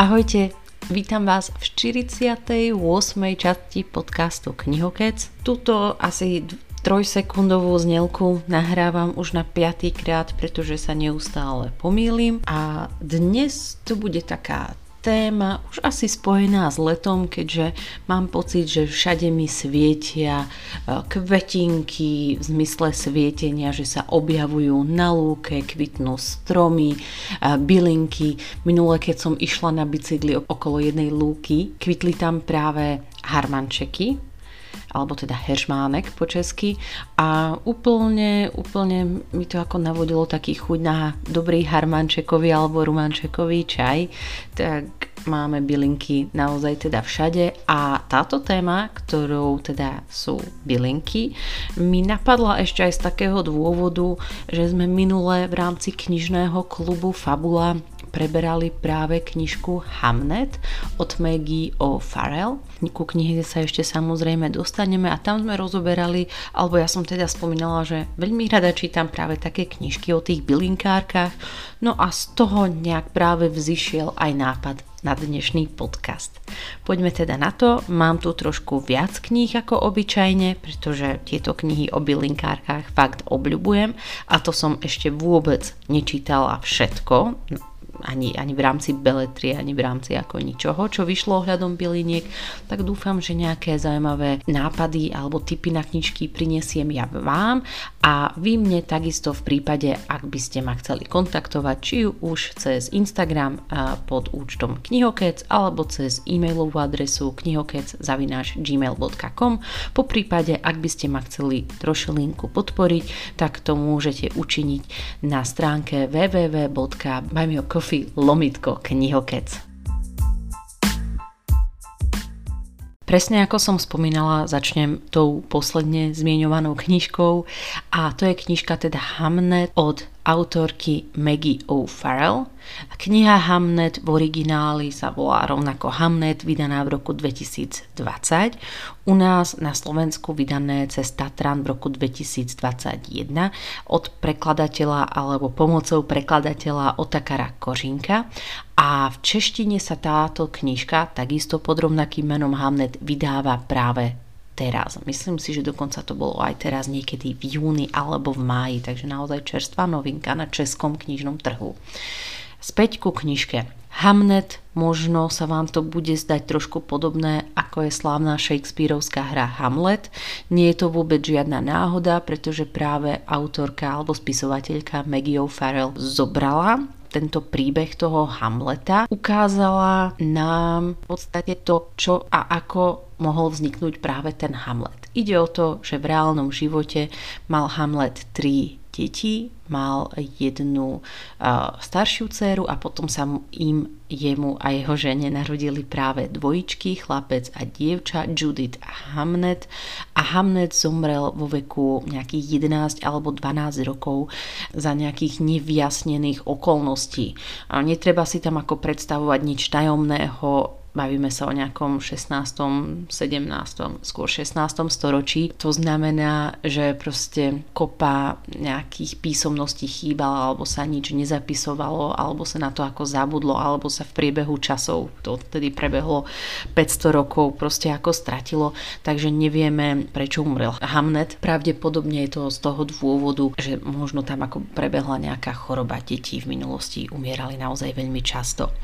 Ahojte, vítam vás v 48. časti podcastu Knihokec. Tuto asi trojsekundovú znelku nahrávam už na piatý krát, pretože sa neustále pomýlim a dnes tu bude taká téma už asi spojená s letom, keďže mám pocit, že všade mi svietia e, kvetinky v zmysle svietenia, že sa objavujú na lúke, kvitnú stromy, e, bylinky. Minule, keď som išla na bicykli okolo jednej lúky, kvitli tam práve harmančeky, alebo teda heršmánek po česky. A úplne, úplne mi to ako navodilo taký chuť na dobrý harmančekový alebo rumančekový čaj, tak máme bylinky naozaj teda všade. A táto téma, ktorou teda sú bylinky, mi napadla ešte aj z takého dôvodu, že sme minule v rámci knižného klubu Fabula preberali práve knižku Hamnet od Maggie O'Farrell. Ku knihe sa ešte samozrejme dostaneme a tam sme rozoberali, alebo ja som teda spomínala, že veľmi rada čítam práve také knižky o tých bylinkárkach, no a z toho nejak práve vzýšiel aj nápad na dnešný podcast. Poďme teda na to, mám tu trošku viac kníh ako obyčajne, pretože tieto knihy o bylinkárkach fakt obľubujem a to som ešte vôbec nečítala všetko, ani, ani v rámci beletrie, ani v rámci ako ničoho, čo vyšlo ohľadom byliniek, tak dúfam, že nejaké zaujímavé nápady alebo tipy na knižky prinesiem ja vám. A vy mne takisto v prípade, ak by ste ma chceli kontaktovať, či už cez Instagram pod účtom knihokec alebo cez e-mailovú adresu knihokec.gmail.com po prípade, ak by ste ma chceli trošilinku podporiť, tak to môžete učiniť na stránke www.buymeacoffee Sophie Lomitko, knihokec. Presne ako som spomínala, začnem tou posledne zmienovanou knižkou a to je knižka teda Hamnet od autorky Maggie O'Farrell. Kniha Hamnet v origináli sa volá rovnako Hamnet, vydaná v roku 2020. U nás na Slovensku vydané cez Tatran v roku 2021 od prekladateľa alebo pomocou prekladateľa Otakara Kožinka. A v češtine sa táto knižka takisto pod rovnakým menom Hamnet vydáva práve teraz. Myslím si, že dokonca to bolo aj teraz niekedy v júni alebo v máji, takže naozaj čerstvá novinka na českom knižnom trhu. Späť ku knižke. Hamnet, možno sa vám to bude zdať trošku podobné, ako je slávna Shakespeareovská hra Hamlet. Nie je to vôbec žiadna náhoda, pretože práve autorka alebo spisovateľka Maggie O'Farrell zobrala tento príbeh toho Hamleta, ukázala nám v podstate to, čo a ako mohol vzniknúť práve ten Hamlet. Ide o to, že v reálnom živote mal Hamlet tri deti, mal jednu staršiu dceru a potom sa im, jemu a jeho žene narodili práve dvojičky, chlapec a dievča, Judith a Hamnet. A Hamnet zomrel vo veku nejakých 11 alebo 12 rokov za nejakých nevyjasnených okolností. A netreba si tam ako predstavovať nič tajomného, bavíme sa o nejakom 16., 17., skôr 16. storočí. To znamená, že proste kopa nejakých písomností chýbala, alebo sa nič nezapisovalo, alebo sa na to ako zabudlo, alebo sa v priebehu časov, to tedy prebehlo 500 rokov, proste ako stratilo, takže nevieme, prečo umrel Hamnet. Pravdepodobne je to z toho dôvodu, že možno tam ako prebehla nejaká choroba detí v minulosti, umierali naozaj veľmi často.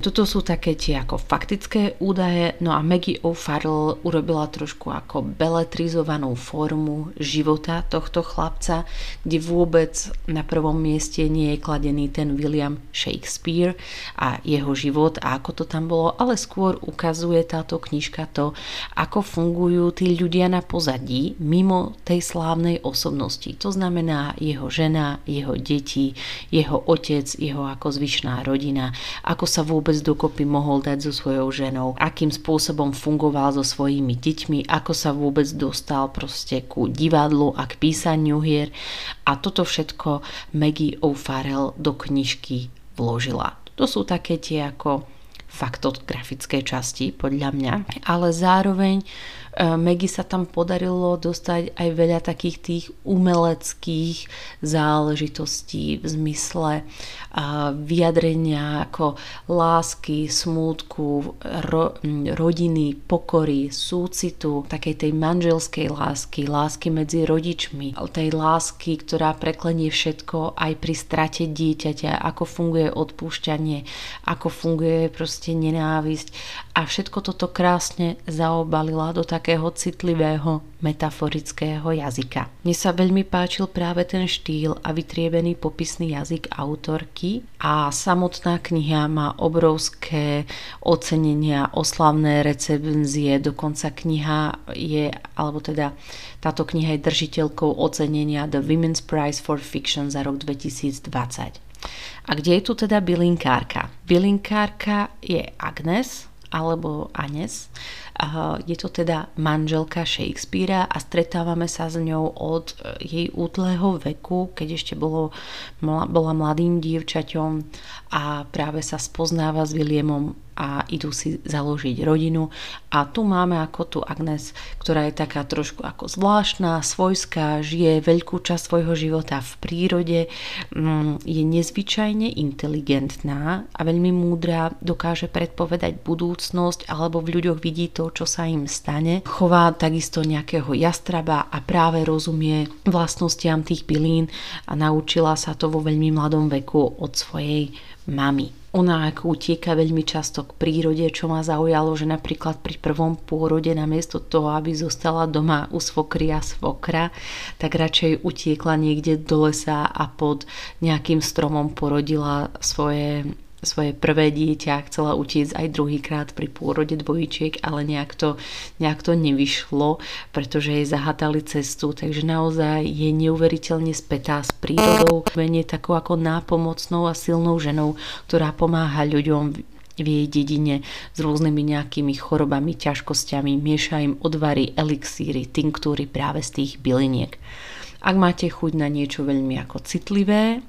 Toto sú také tie ako faktické údaje, no a Maggie O'Farrell urobila trošku ako beletrizovanú formu života tohto chlapca, kde vôbec na prvom mieste nie je kladený ten William Shakespeare a jeho život a ako to tam bolo, ale skôr ukazuje táto knižka to, ako fungujú tí ľudia na pozadí mimo tej slávnej osobnosti. To znamená jeho žena, jeho deti, jeho otec, jeho ako zvyšná rodina, ako sa vôbec vôbec dokopy mohol dať so svojou ženou, akým spôsobom fungoval so svojimi deťmi, ako sa vôbec dostal proste ku divadlu a k písaniu hier? A toto všetko Maggie O'Farrell do knižky vložila. To sú také tie ako faktografické časti podľa mňa, ale zároveň Maggie sa tam podarilo dostať aj veľa takých tých umeleckých záležitostí v zmysle vyjadrenia ako lásky, smútku, ro, rodiny, pokory, súcitu, takej tej manželskej lásky, lásky medzi rodičmi, tej lásky, ktorá preklenie všetko aj pri strate dieťaťa, ako funguje odpúšťanie, ako funguje proste nenávisť. A všetko toto krásne zaobalila do takého citlivého metaforického jazyka. Mne sa veľmi páčil práve ten štýl a vytriebený popisný jazyk autorky a samotná kniha má obrovské ocenenia, oslavné recenzie, dokonca kniha je, alebo teda táto kniha je držiteľkou ocenenia The Women's Prize for Fiction za rok 2020. A kde je tu teda bylinkárka? Bylinkárka je Agnes, alebo Anes. Je to teda manželka Shakespearea a stretávame sa s ňou od e, jej útleho veku, keď ešte bolo, bola mladým dievčaťom a práve sa spoznáva s Williamom a idú si založiť rodinu. A tu máme ako tu Agnes, ktorá je taká trošku ako zvláštna, svojská, žije veľkú časť svojho života v prírode, mm, je nezvyčajne inteligentná a veľmi múdra, dokáže predpovedať budúcnosť alebo v ľuďoch vidí to, čo sa im stane. Chová takisto nejakého jastraba a práve rozumie vlastnostiam tých bylín a naučila sa to vo veľmi mladom veku od svojej mamy. Ona ako utieka veľmi často k prírode, čo ma zaujalo, že napríklad pri prvom pôrode namiesto toho, aby zostala doma u svokry a svokra, tak radšej utiekla niekde do lesa a pod nejakým stromom porodila svoje svoje prvé dieťa, chcela utiecť aj druhýkrát pri pôrode dvojčiek, ale nejak to, nejak to nevyšlo, pretože jej zahatali cestu, takže naozaj je neuveriteľne spätá s prírodou, je takou ako nápomocnou a silnou ženou, ktorá pomáha ľuďom v jej dedine s rôznymi nejakými chorobami, ťažkosťami, mieša im odvary, elixíry, tinktúry práve z tých byliniek. Ak máte chuť na niečo veľmi ako citlivé,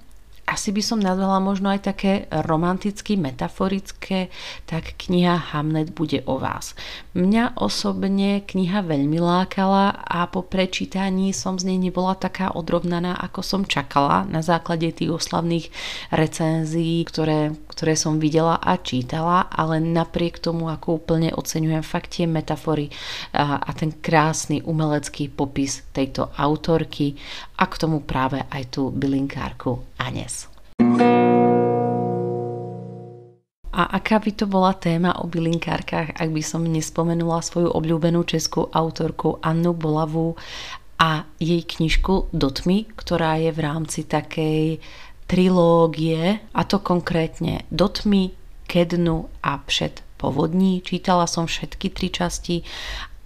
asi by som nazvala možno aj také romanticky, metaforické, tak kniha Hamlet bude o vás. Mňa osobne kniha veľmi lákala a po prečítaní som z nej nebola taká odrovnaná, ako som čakala na základe tých oslavných recenzií, ktoré, ktoré som videla a čítala, ale napriek tomu, ako úplne oceňujem fakt tie metafory a, a ten krásny umelecký popis tejto autorky a k tomu práve aj tú bylinkárku Anes. A aká by to bola téma o bylinkárkach, ak by som nespomenula svoju obľúbenú českú autorku Annu Bolavú a jej knižku Dotmy, ktorá je v rámci takej trilógie, a to konkrétne Dotmy, Kednu a Před povodní. Čítala som všetky tri časti,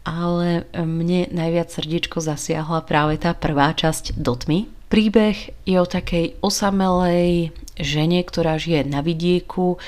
ale mne najviac srdiečko zasiahla práve tá prvá časť Dotmy, Príbeh je o takej osamelej žene, ktorá žije na vidieku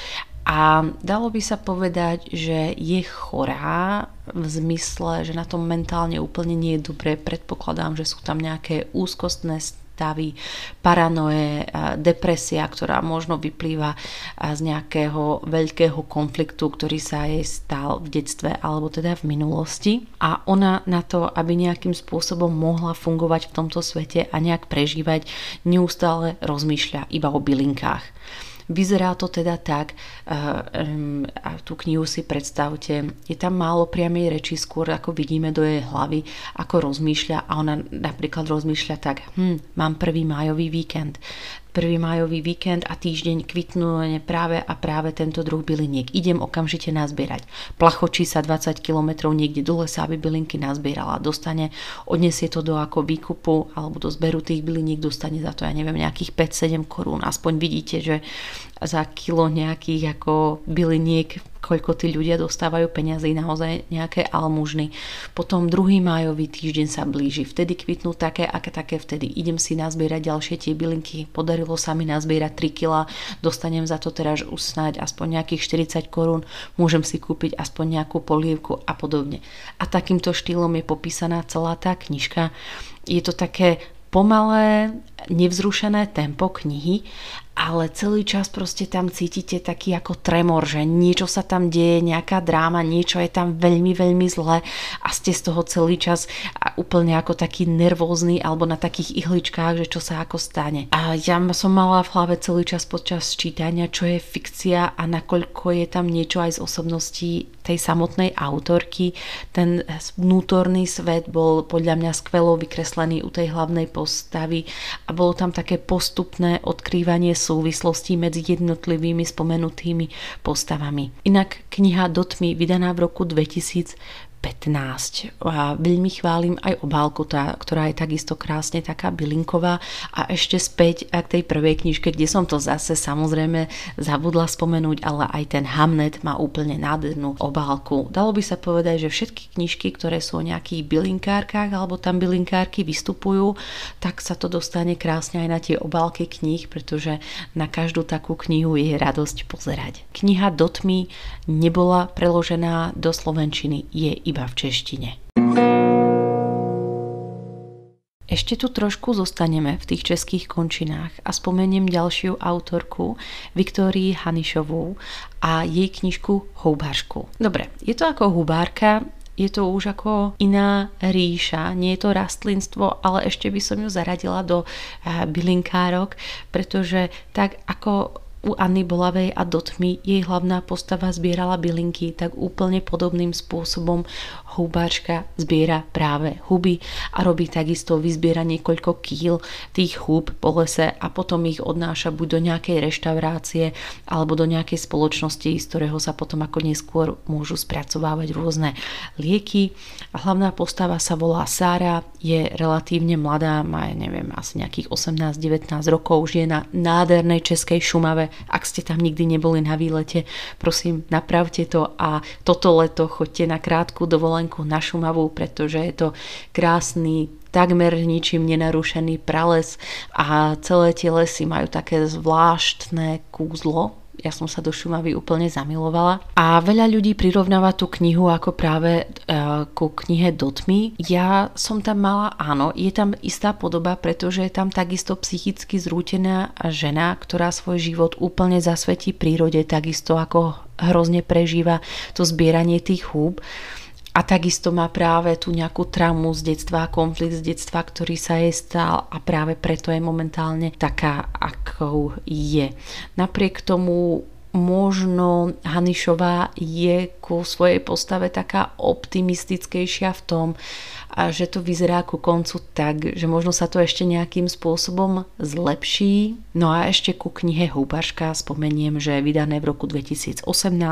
a dalo by sa povedať, že je chorá v zmysle, že na tom mentálne úplne nie je dobré. Predpokladám, že sú tam nejaké úzkostné stavy, paranoje, depresia, ktorá možno vyplýva z nejakého veľkého konfliktu, ktorý sa jej stal v detstve alebo teda v minulosti. A ona na to, aby nejakým spôsobom mohla fungovať v tomto svete a nejak prežívať, neustále rozmýšľa iba o bylinkách. Vyzerá to teda tak, a tú knihu si predstavte, je tam málo priamej reči, skôr ako vidíme do jej hlavy, ako rozmýšľa a ona napríklad rozmýšľa tak, hm, mám prvý májový víkend, prvý májový víkend a týždeň kvitnú práve a práve tento druh byliniek. Idem okamžite nazbierať. Plachočí sa 20 km niekde do lesa, aby bylinky nazbierala. Dostane, odnesie to do ako výkupu alebo do zberu tých byliniek, dostane za to, ja neviem, nejakých 5-7 korún. Aspoň vidíte, že za kilo nejakých ako byliniek koľko tí ľudia dostávajú peňazí, naozaj nejaké almužny. Potom druhý májový týždeň sa blíži, vtedy kvitnú také, aké také vtedy. Idem si nazbierať ďalšie tie bylinky, podarilo sa mi nazbierať 3 kg, dostanem za to teraz už snáď aspoň nejakých 40 korún, môžem si kúpiť aspoň nejakú polievku a podobne. A takýmto štýlom je popísaná celá tá knižka. Je to také pomalé, nevzrušené tempo knihy ale celý čas proste tam cítite taký ako tremor, že niečo sa tam deje, nejaká dráma, niečo je tam veľmi, veľmi zlé a ste z toho celý čas úplne ako taký nervózny alebo na takých ihličkách, že čo sa ako stane. A ja som mala v hlave celý čas počas čítania, čo je fikcia a nakoľko je tam niečo aj z osobností tej samotnej autorky. Ten vnútorný svet bol podľa mňa skvelo vykreslený u tej hlavnej postavy a bolo tam také postupné odkrývanie súvislostí medzi jednotlivými spomenutými postavami. Inak kniha Dotmy, vydaná v roku 2000, 15. A veľmi chválim aj obálku, tá, ktorá je takisto krásne taká bylinková. A ešte späť k tej prvej knižke, kde som to zase samozrejme zabudla spomenúť, ale aj ten Hamnet má úplne nádhernú obálku. Dalo by sa povedať, že všetky knižky, ktoré sú o nejakých bylinkárkach alebo tam bylinkárky vystupujú, tak sa to dostane krásne aj na tie obálky kníh, pretože na každú takú knihu je radosť pozerať. Kniha Dotmy nebola preložená do slovenčiny, je iba v češtine. Ešte tu trošku zostaneme v tých českých končinách a spomeniem ďalšiu autorku Viktórii Hanišovú a jej knižku Houbářku. Dobre, je to ako hubárka, je to už ako iná ríša, nie je to rastlinstvo, ale ešte by som ju zaradila do eh, bylinkárok, pretože tak ako u Anny Bolavej a Dotmy jej hlavná postava zbierala bylinky, tak úplne podobným spôsobom húbačka zbiera práve huby a robí takisto, vyzbiera niekoľko kýl tých húb po lese a potom ich odnáša buď do nejakej reštaurácie alebo do nejakej spoločnosti, z ktorého sa potom ako neskôr môžu spracovávať rôzne lieky. A hlavná postava sa volá Sára, je relatívne mladá, má neviem, asi nejakých 18-19 rokov, žije na nádhernej českej Šumave. Ak ste tam nikdy neboli na výlete, prosím, napravte to a toto leto choďte na krátku dovolenku dovolenku na Šumavu, pretože je to krásny takmer ničím nenarušený prales a celé tie lesy majú také zvláštne kúzlo, ja som sa do Šumavy úplne zamilovala. A veľa ľudí prirovnáva tú knihu ako práve uh, ku knihe Dotmy. Ja som tam mala, áno, je tam istá podoba, pretože je tam takisto psychicky zrútená žena, ktorá svoj život úplne zasvetí prírode, takisto ako hrozne prežíva to zbieranie tých húb a takisto má práve tú nejakú traumu z detstva, konflikt z detstva, ktorý sa jej stal a práve preto je momentálne taká, akou je. Napriek tomu možno Hanišová je ku svojej postave taká optimistickejšia v tom, že to vyzerá ku koncu tak, že možno sa to ešte nejakým spôsobom zlepší. No a ešte ku knihe Húbaška spomeniem, že je vydané v roku 2018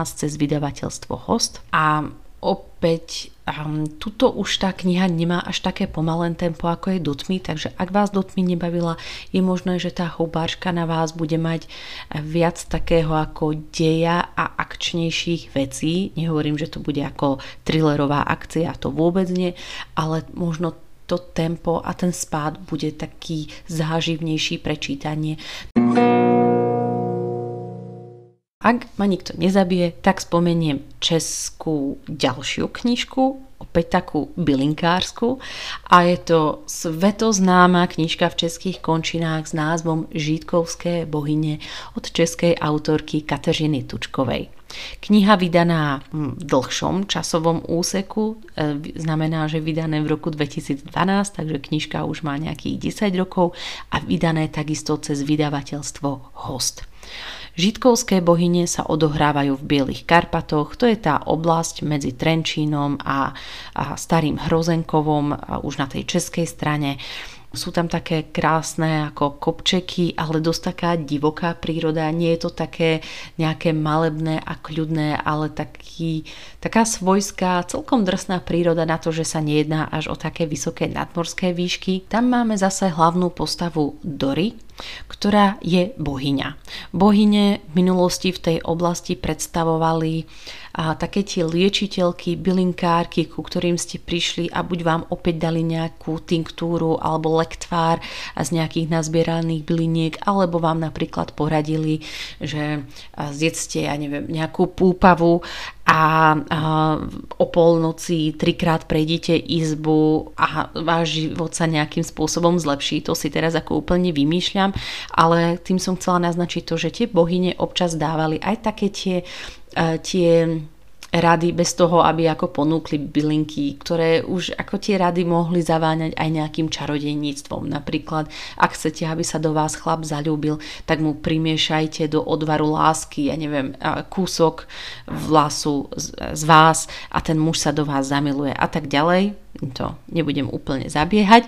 cez vydavateľstvo Host a opäť um, tuto už tá kniha nemá až také pomalé tempo ako je Dotmy, takže ak vás Dotmy nebavila, je možné, že tá houbářka na vás bude mať viac takého ako deja a akčnejších vecí. Nehovorím, že to bude ako thrillerová akcia, to vôbec nie, ale možno to tempo a ten spád bude taký záživnejší pre čítanie. Ak ma nikto nezabije, tak spomeniem českú ďalšiu knižku, opäť takú bylinkársku a je to svetoznáma knižka v českých končinách s názvom Žítkovské bohyne od českej autorky Kateřiny Tučkovej. Kniha vydaná v dlhšom časovom úseku, e, znamená, že vydané v roku 2012, takže knižka už má nejakých 10 rokov a vydané takisto cez vydavateľstvo Host. Žitkovské bohyne sa odohrávajú v Bielých Karpatoch, to je tá oblasť medzi Trenčínom a, a Starým Hrozenkovom, a už na tej českej strane. Sú tam také krásne ako kopčeky, ale dosť taká divoká príroda. Nie je to také nejaké malebné a kľudné, ale taký, taká svojská, celkom drsná príroda na to, že sa nejedná až o také vysoké nadmorské výšky. Tam máme zase hlavnú postavu Dory, ktorá je bohyňa. Bohyne v minulosti v tej oblasti predstavovali a také tie liečiteľky, bylinkárky, ku ktorým ste prišli a buď vám opäť dali nejakú tinktúru alebo lektvár z nejakých nazbieraných byliniek, alebo vám napríklad poradili, že zjedzte, ja neviem, nejakú púpavu a, a o polnoci trikrát prejdete izbu a váš život sa nejakým spôsobom zlepší. To si teraz ako úplne vymýšľam, ale tým som chcela naznačiť to, že tie bohyne občas dávali aj také tie, tie rady bez toho, aby ako ponúkli bylinky, ktoré už ako tie rady mohli zaváňať aj nejakým čarodejníctvom. Napríklad, ak chcete, aby sa do vás chlap zalúbil, tak mu primiešajte do odvaru lásky, ja neviem, kúsok vlasu z, z vás a ten muž sa do vás zamiluje a tak ďalej to nebudem úplne zabiehať.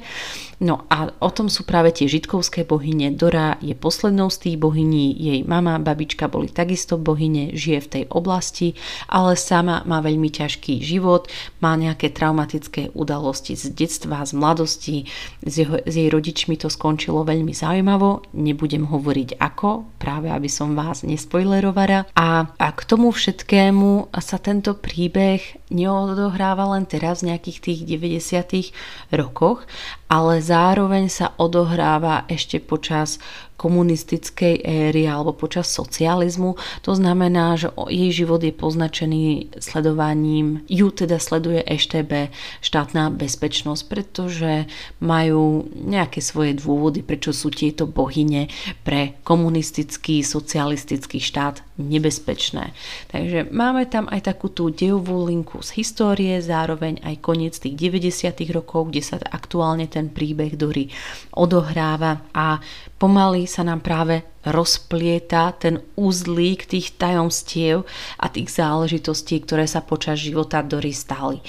No a o tom sú práve tie žitkovské bohyne. Dora je poslednou z tých bohyní, jej mama, babička boli takisto bohyne, žije v tej oblasti, ale sama má veľmi ťažký život, má nejaké traumatické udalosti z detstva, z mladosti, s, jeho, s jej rodičmi to skončilo veľmi zaujímavo, nebudem hovoriť ako, práve aby som vás nespoilerovara. A, a k tomu všetkému sa tento príbeh neodohráva len teraz v nejakých tých 90. rokoch, ale zároveň sa odohráva ešte počas komunistickej éry alebo počas socializmu. To znamená, že jej život je poznačený sledovaním, ju teda sleduje EŠTB, štátna bezpečnosť, pretože majú nejaké svoje dôvody, prečo sú tieto bohyne pre komunistický, socialistický štát nebezpečné. Takže máme tam aj takú tú dejovú linku z histórie, zároveň aj koniec tých 90. rokov, kde sa aktuálne ten príbeh Dory odohráva a pomaly sa nám práve rozplieta ten úzlík tých tajomstiev a tých záležitostí, ktoré sa počas života Dory stali.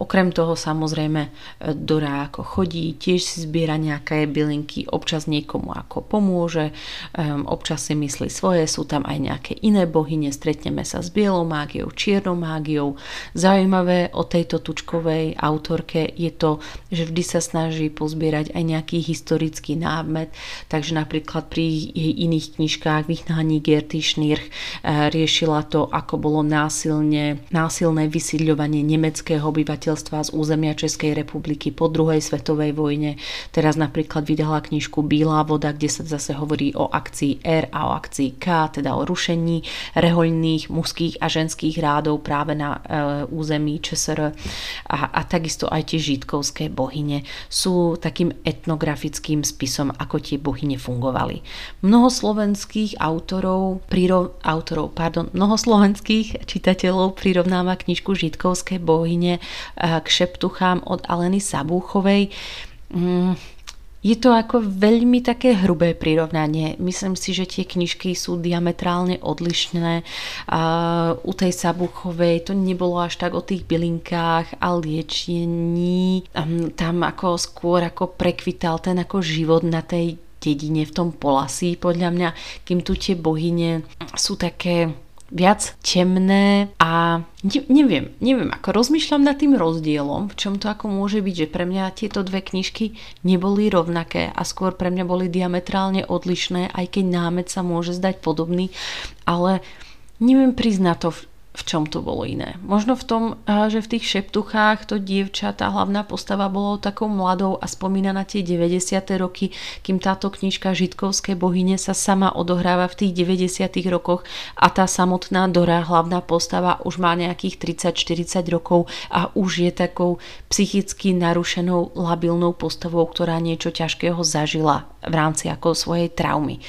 Okrem toho samozrejme e, Dora ako chodí, tiež si zbiera nejaké bylinky, občas niekomu ako pomôže, občas si myslí svoje, sú tam aj nejaké iné bohyne, stretneme sa s bielou mágiou, čiernou mágiou. Zaujímavé o tejto tučkovej autorke je to, že vždy sa snaží pozbierať aj nejaký historický námet, takže napríklad pri jej iných iných knižkách Vyhnaní Gerty Schnirch eh, riešila to, ako bolo násilne, násilné vysídľovanie nemeckého obyvateľstva z územia Českej republiky po druhej svetovej vojne. Teraz napríklad vydala knižku Bílá voda, kde sa zase hovorí o akcii R a o akcii K, teda o rušení rehoľných mužských a ženských rádov práve na e, území ČSR a, a takisto aj tie žítkovské bohyne sú takým etnografickým spisom, ako tie bohyne fungovali. Mnoho slov slovenských autorov, prirov, autorov pardon, mnoho slovenských čitateľov prirovnáva knižku Žitkovské bohyne eh, k šeptuchám od Aleny Sabúchovej. Mm, je to ako veľmi také hrubé prirovnanie. Myslím si, že tie knižky sú diametrálne odlišné. u tej Sabuchovej to nebolo až tak o tých bylinkách a liečení. Tam ako skôr ako prekvital ten ako život na tej dedine, v tom Polasí, podľa mňa, kým tu tie bohyne sú také viac temné a ne, neviem, neviem, ako rozmýšľam nad tým rozdielom, v čom to ako môže byť, že pre mňa tieto dve knižky neboli rovnaké a skôr pre mňa boli diametrálne odlišné, aj keď námet sa môže zdať podobný, ale neviem priznať to, v čom to bolo iné. Možno v tom, že v tých šeptuchách to dievča, tá hlavná postava bolo takou mladou a spomína na tie 90. roky, kým táto knižka Žitkovské bohyne sa sama odohráva v tých 90. rokoch a tá samotná Dora, hlavná postava, už má nejakých 30-40 rokov a už je takou psychicky narušenou, labilnou postavou, ktorá niečo ťažkého zažila v rámci ako svojej traumy.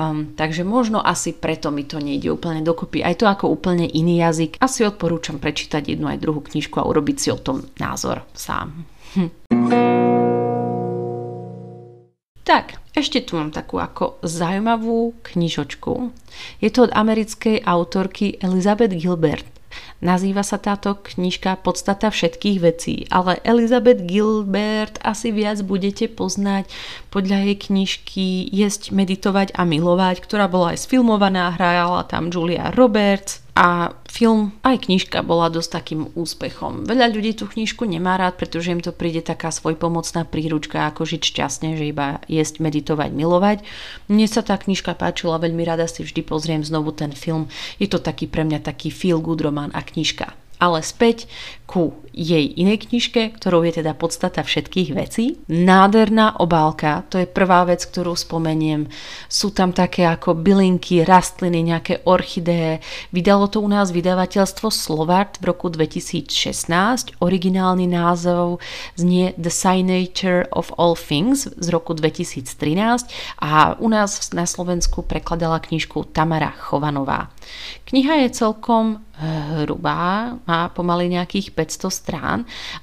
Um, takže možno asi preto mi to nejde úplne dokopy. Aj to ako úplne iný jazyk. Asi odporúčam prečítať jednu aj druhú knižku a urobiť si o tom názor sám. Hm. Tak, ešte tu mám takú ako zaujímavú knižočku. Je to od americkej autorky Elizabeth Gilbert. Nazýva sa táto knižka Podstata všetkých vecí, ale Elizabeth Gilbert asi viac budete poznať podľa jej knižky Jesť, meditovať a milovať, ktorá bola aj sfilmovaná, hrala tam Julia Roberts a film aj knižka bola dosť takým úspechom. Veľa ľudí tú knižku nemá rád, pretože im to príde taká svojpomocná príručka, ako žiť šťastne, že iba jesť, meditovať, milovať. Mne sa tá knižka páčila, veľmi rada si vždy pozriem znovu ten film. Je to taký pre mňa taký feel good román a knižka. Ale späť ku jej inej knižke, ktorou je teda podstata všetkých vecí. Nádherná obálka, to je prvá vec, ktorú spomeniem. Sú tam také ako bylinky, rastliny, nejaké orchideje. Vydalo to u nás vydavateľstvo Slovart v roku 2016. Originálny názov znie The Signature of All Things z roku 2013 a u nás na Slovensku prekladala knižku Tamara Chovanová. Kniha je celkom hrubá, má pomaly nejakých 500 strán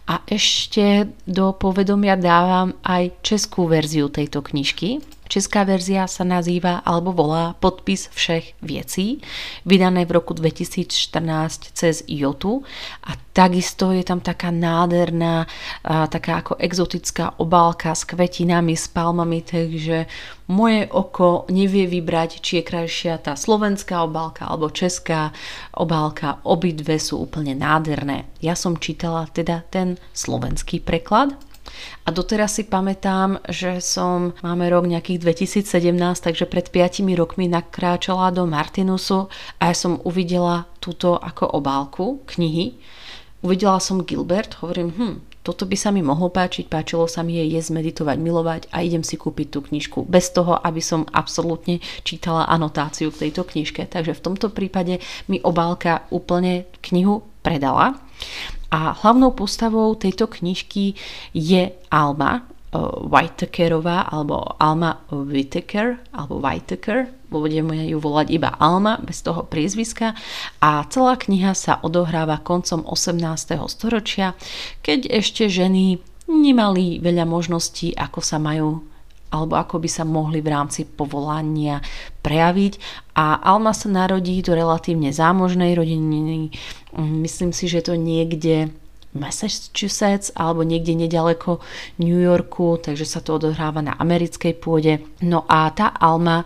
a ešte do povedomia dávam aj českú verziu tejto knižky. Česká verzia sa nazýva alebo volá Podpis všech vecí, vydané v roku 2014 cez Jotu a takisto je tam taká nádherná, taká ako exotická obálka s kvetinami, s palmami, takže moje oko nevie vybrať, či je krajšia tá slovenská obálka alebo česká obálka. Obidve sú úplne nádherné. Ja som čítala teda ten slovenský preklad a doteraz si pamätám, že som, máme rok nejakých 2017, takže pred 5 rokmi nakráčala do Martinusu a ja som uvidela túto ako obálku knihy. Uvidela som Gilbert, hovorím, hm, toto by sa mi mohlo páčiť, páčilo sa mi jej jesť, meditovať, milovať a idem si kúpiť tú knižku bez toho, aby som absolútne čítala anotáciu k tejto knižke. Takže v tomto prípade mi obálka úplne knihu predala. A hlavnou postavou tejto knižky je Alma, Whitakerová alebo Alma Whitaker alebo Whitaker, budeme ju volať iba Alma bez toho priezviska a celá kniha sa odohráva koncom 18. storočia, keď ešte ženy nemali veľa možností, ako sa majú alebo ako by sa mohli v rámci povolania prejaviť. A Alma sa narodí do relatívne zámožnej rodiny. Myslím si, že to niekde Massachusetts alebo niekde nedaleko New Yorku, takže sa to odohráva na americkej pôde. No a tá Alma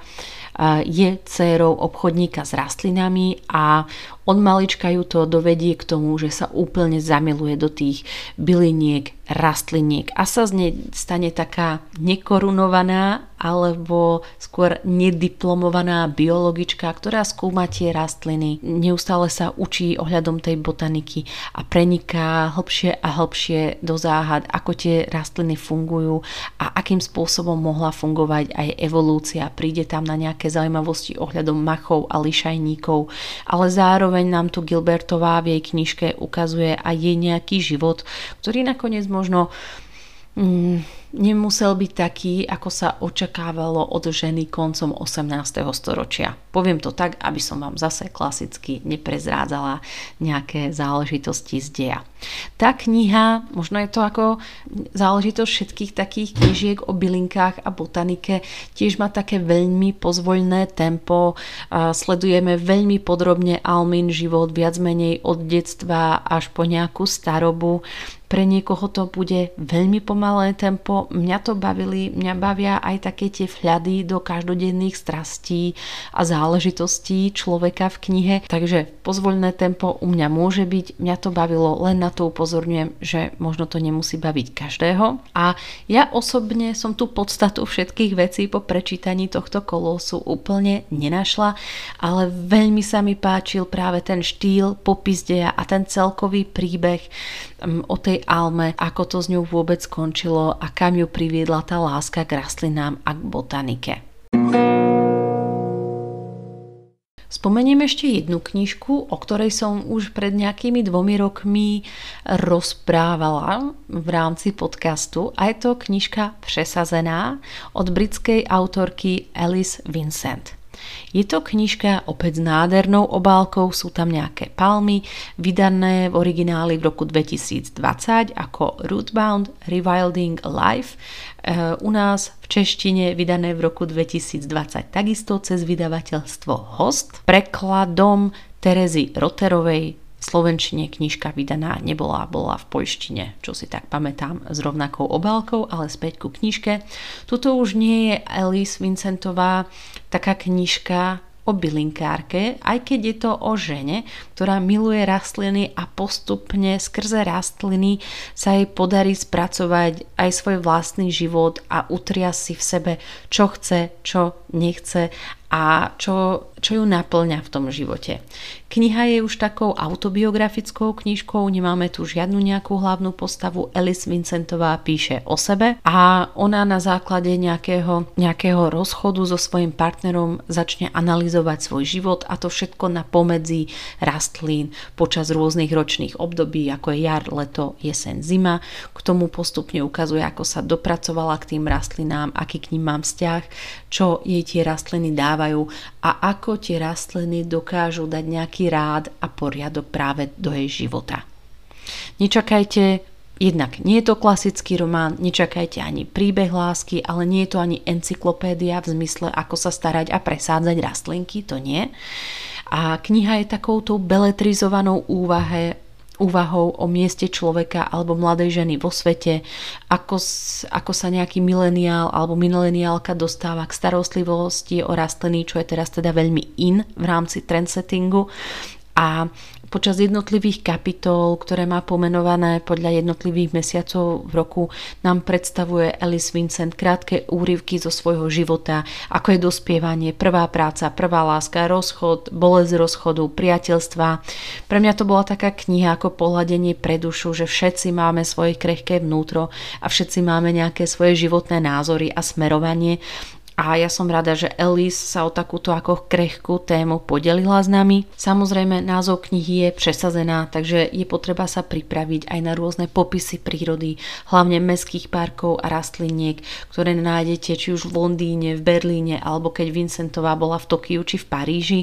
je dcérou obchodníka s rastlinami a od malička ju to dovedie k tomu, že sa úplne zamiluje do tých byliniek, rastliniek a sa z nej stane taká nekorunovaná alebo skôr nediplomovaná biologička, ktorá skúma tie rastliny, neustále sa učí ohľadom tej botaniky a preniká hlbšie a hlbšie do záhad, ako tie rastliny fungujú a akým spôsobom mohla fungovať aj evolúcia. Príde tam na nejaké zaujímavosti ohľadom machov a lišajníkov, ale zároveň nám tu Gilbertová v jej knižke ukazuje aj jej nejaký život, ktorý nakoniec možno mm, nemusel byť taký, ako sa očakávalo od ženy koncom 18. storočia. Poviem to tak, aby som vám zase klasicky neprezrádzala nejaké záležitosti z deja. Tá kniha, možno je to ako záležitosť všetkých takých knižiek o bylinkách a botanike, tiež má také veľmi pozvoľné tempo, sledujeme veľmi podrobne Almin život, viac menej od detstva až po nejakú starobu. Pre niekoho to bude veľmi pomalé tempo, mňa to bavili, mňa bavia aj také tie vhľady do každodenných strastí a záležitostí človeka v knihe, takže pozvoľné tempo u mňa môže byť, mňa to bavilo, len na to upozorňujem, že možno to nemusí baviť každého. A ja osobne som tu podstatu všetkých vecí po prečítaní tohto kolosu úplne nenašla, ale veľmi sa mi páčil práve ten štýl, popis deja a ten celkový príbeh o tej Alme, ako to s ňou vôbec skončilo a kam ju priviedla tá láska k rastlinám a k botanike. Spomeniem ešte jednu knižku, o ktorej som už pred nejakými dvomi rokmi rozprávala v rámci podcastu a je to knižka Přesazená od britskej autorky Alice Vincent. Je to knižka opäť s nádhernou obálkou, sú tam nejaké palmy, vydané v origináli v roku 2020 ako Rootbound Rewilding Life, eh, u nás v češtine vydané v roku 2020 takisto cez vydavateľstvo Host, prekladom Terezy Roterovej slovenčine knižka vydaná nebola, bola v poľštine, čo si tak pamätám s rovnakou obálkou, ale späť ku knižke. Tuto už nie je Alice Vincentová taká knižka o bylinkárke, aj keď je to o žene, ktorá miluje rastliny a postupne skrze rastliny sa jej podarí spracovať aj svoj vlastný život a utria si v sebe, čo chce, čo nechce čo, čo ju naplňa v tom živote. Kniha je už takou autobiografickou knižkou, nemáme tu žiadnu nejakú hlavnú postavu. Alice Vincentová píše o sebe a ona na základe nejakého, nejakého rozchodu so svojím partnerom začne analyzovať svoj život a to všetko na pomedzi rastlín počas rôznych ročných období, ako je jar, leto, jesen, zima. K tomu postupne ukazuje, ako sa dopracovala k tým rastlinám, aký k ním mám vzťah, čo jej tie rastliny dávajú a ako tie rastliny dokážu dať nejaký rád a poriadok práve do jej života. Nečakajte Jednak nie je to klasický román, nečakajte ani príbeh lásky, ale nie je to ani encyklopédia v zmysle, ako sa starať a presádzať rastlinky, to nie. A kniha je takouto beletrizovanou úvahe, úvahou o mieste človeka alebo mladej ženy vo svete, ako, ako sa nejaký mileniál alebo mileniálka dostáva k starostlivosti o rastliny, čo je teraz teda veľmi in v rámci trendsettingu. A počas jednotlivých kapitol, ktoré má pomenované podľa jednotlivých mesiacov v roku, nám predstavuje Alice Vincent krátke úryvky zo svojho života, ako je dospievanie, prvá práca, prvá láska, rozchod, bolesť rozchodu, priateľstva. Pre mňa to bola taká kniha ako pohľadenie pre dušu, že všetci máme svoje krehké vnútro a všetci máme nejaké svoje životné názory a smerovanie a ja som rada, že Alice sa o takúto ako krehkú tému podelila s nami. Samozrejme, názov knihy je presazená, takže je potreba sa pripraviť aj na rôzne popisy prírody, hlavne mestských parkov a rastliniek, ktoré nájdete či už v Londýne, v Berlíne, alebo keď Vincentová bola v Tokiu či v Paríži.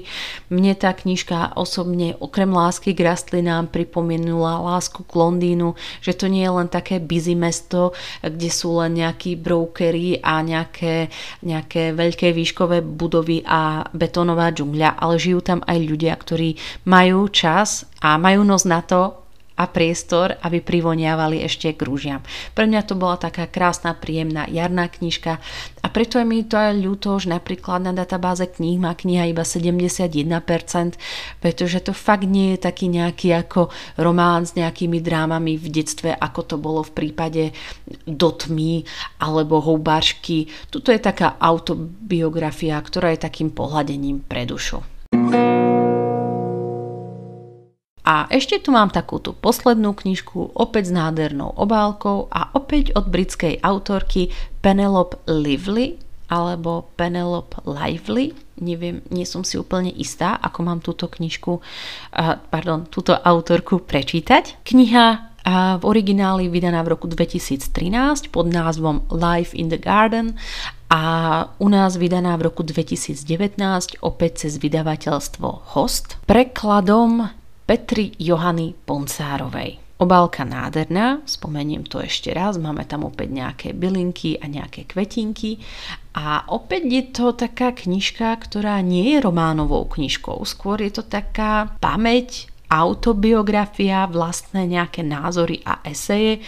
Mne tá knižka osobne okrem lásky k rastlinám pripomenula lásku k Londýnu, že to nie je len také busy mesto, kde sú len nejakí brokery a nejaké, nejaké nejaké veľké výškové budovy a betónová džungľa, ale žijú tam aj ľudia, ktorí majú čas a majú nos na to, a priestor, aby privoniavali ešte k rúžiam. Pre mňa to bola taká krásna, príjemná jarná knižka a preto je mi to aj ľúto, že napríklad na databáze kníh má kniha iba 71%, pretože to fakt nie je taký nejaký ako román s nejakými drámami v detstve, ako to bolo v prípade Dotmy alebo Houbášky. Tuto je taká autobiografia, ktorá je takým pohľadením pre dušu. A ešte tu mám takúto poslednú knižku, opäť s nádhernou obálkou a opäť od britskej autorky Penelope Lively alebo Penelope Lively. Neviem, nie som si úplne istá, ako mám túto knižku, pardon, túto autorku prečítať. Kniha v origináli vydaná v roku 2013 pod názvom Life in the Garden a u nás vydaná v roku 2019 opäť cez vydavateľstvo Host. Prekladom Petri Johany Poncárovej. Obálka nádherná, spomeniem to ešte raz, máme tam opäť nejaké bylinky a nejaké kvetinky a opäť je to taká knižka, ktorá nie je románovou knižkou, skôr je to taká pamäť, autobiografia, vlastné nejaké názory a eseje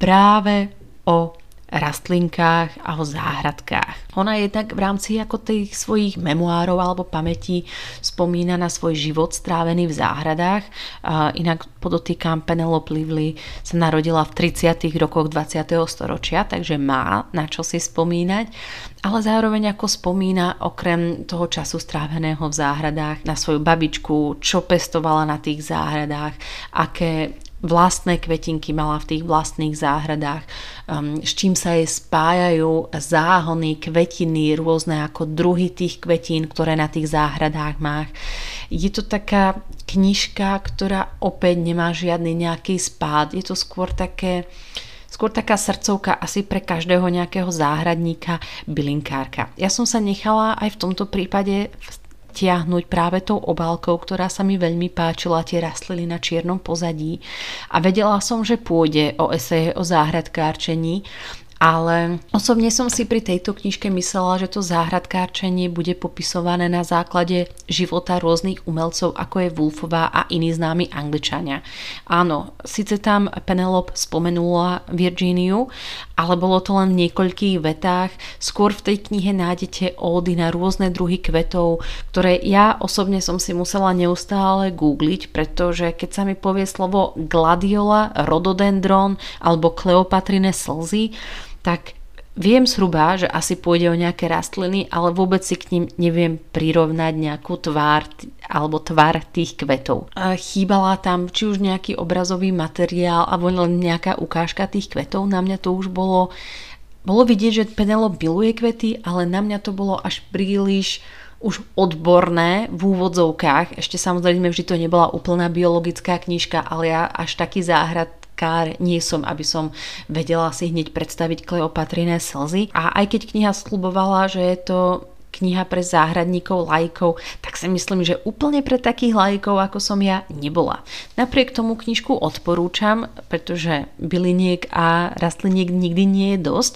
práve o rastlinkách a o záhradkách. Ona jednak v rámci ako tých svojich memoárov alebo pamätí spomína na svoj život strávený v záhradách. Inak podotýkam, Penelope Lively sa narodila v 30. rokoch 20. storočia, takže má na čo si spomínať ale zároveň ako spomína okrem toho času stráveného v záhradách na svoju babičku, čo pestovala na tých záhradách, aké vlastné kvetinky mala v tých vlastných záhradách, um, s čím sa jej spájajú záhony, kvetiny, rôzne ako druhy tých kvetín, ktoré na tých záhradách má. Je to taká knižka, ktorá opäť nemá žiadny nejaký spád, je to skôr také skôr taká srdcovka asi pre každého nejakého záhradníka, bylinkárka. Ja som sa nechala aj v tomto prípade tiahnuť práve tou obálkou, ktorá sa mi veľmi páčila, tie rastliny na čiernom pozadí. A vedela som, že pôjde o eseje o záhradkárčení, ale osobne som si pri tejto knižke myslela, že to záhradkárčenie bude popisované na základe života rôznych umelcov, ako je Wolfová a iní známi angličania. Áno, síce tam Penelope spomenula Virgíniu, ale bolo to len v niekoľkých vetách. Skôr v tej knihe nájdete ódy na rôzne druhy kvetov, ktoré ja osobne som si musela neustále googliť, pretože keď sa mi povie slovo gladiola, rododendron alebo kleopatrine slzy, tak Viem zhruba, že asi pôjde o nejaké rastliny, ale vôbec si k ním neviem prirovnať nejakú tvár alebo tvar tých kvetov. Chýbala tam či už nejaký obrazový materiál alebo len nejaká ukážka tých kvetov. Na mňa to už bolo, bolo vidieť, že Penelope miluje kvety, ale na mňa to bolo až príliš už odborné v úvodzovkách. Ešte samozrejme vždy to nebola úplná biologická knižka, ale ja až taký záhrad kár nie som, aby som vedela si hneď predstaviť Kleopatriné slzy. A aj keď kniha slubovala, že je to kniha pre záhradníkov, lajkov, tak si myslím, že úplne pre takých lajkov, ako som ja, nebola. Napriek tomu knižku odporúčam, pretože byliniek a rastliniek nikdy nie je dosť,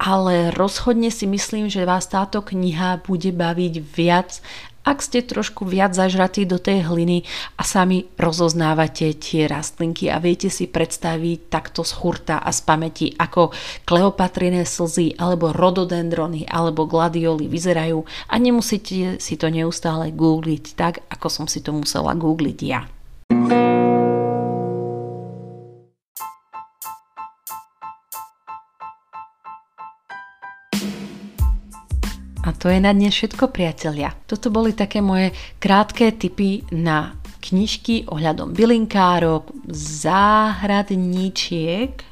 ale rozhodne si myslím, že vás táto kniha bude baviť viac ak ste trošku viac zažratí do tej hliny a sami rozoznávate tie rastlinky a viete si predstaviť takto z hurta a z pamäti, ako kleopatriné slzy alebo rododendrony alebo gladioly vyzerajú a nemusíte si to neustále googliť tak, ako som si to musela googliť ja. A to je na dnes všetko, priatelia. Toto boli také moje krátke tipy na knižky ohľadom bylinkárok, záhradníčiek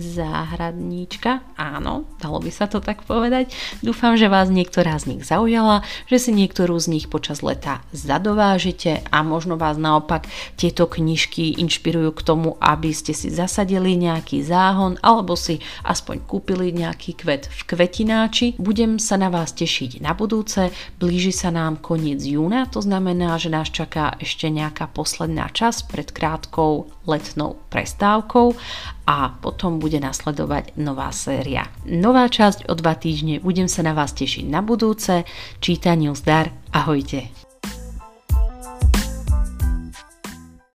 záhradníčka. Áno, dalo by sa to tak povedať. Dúfam, že vás niektorá z nich zaujala, že si niektorú z nich počas leta zadovážete a možno vás naopak tieto knižky inšpirujú k tomu, aby ste si zasadili nejaký záhon alebo si aspoň kúpili nejaký kvet v kvetináči. Budem sa na vás tešiť na budúce. Blíži sa nám koniec júna, to znamená, že nás čaká ešte nejaká posledná čas pred krátkou letnou prestávkou a potom bude nasledovať nová séria. Nová časť o dva týždne, budem sa na vás tešiť na budúce. Čítaniu zdar, ahojte.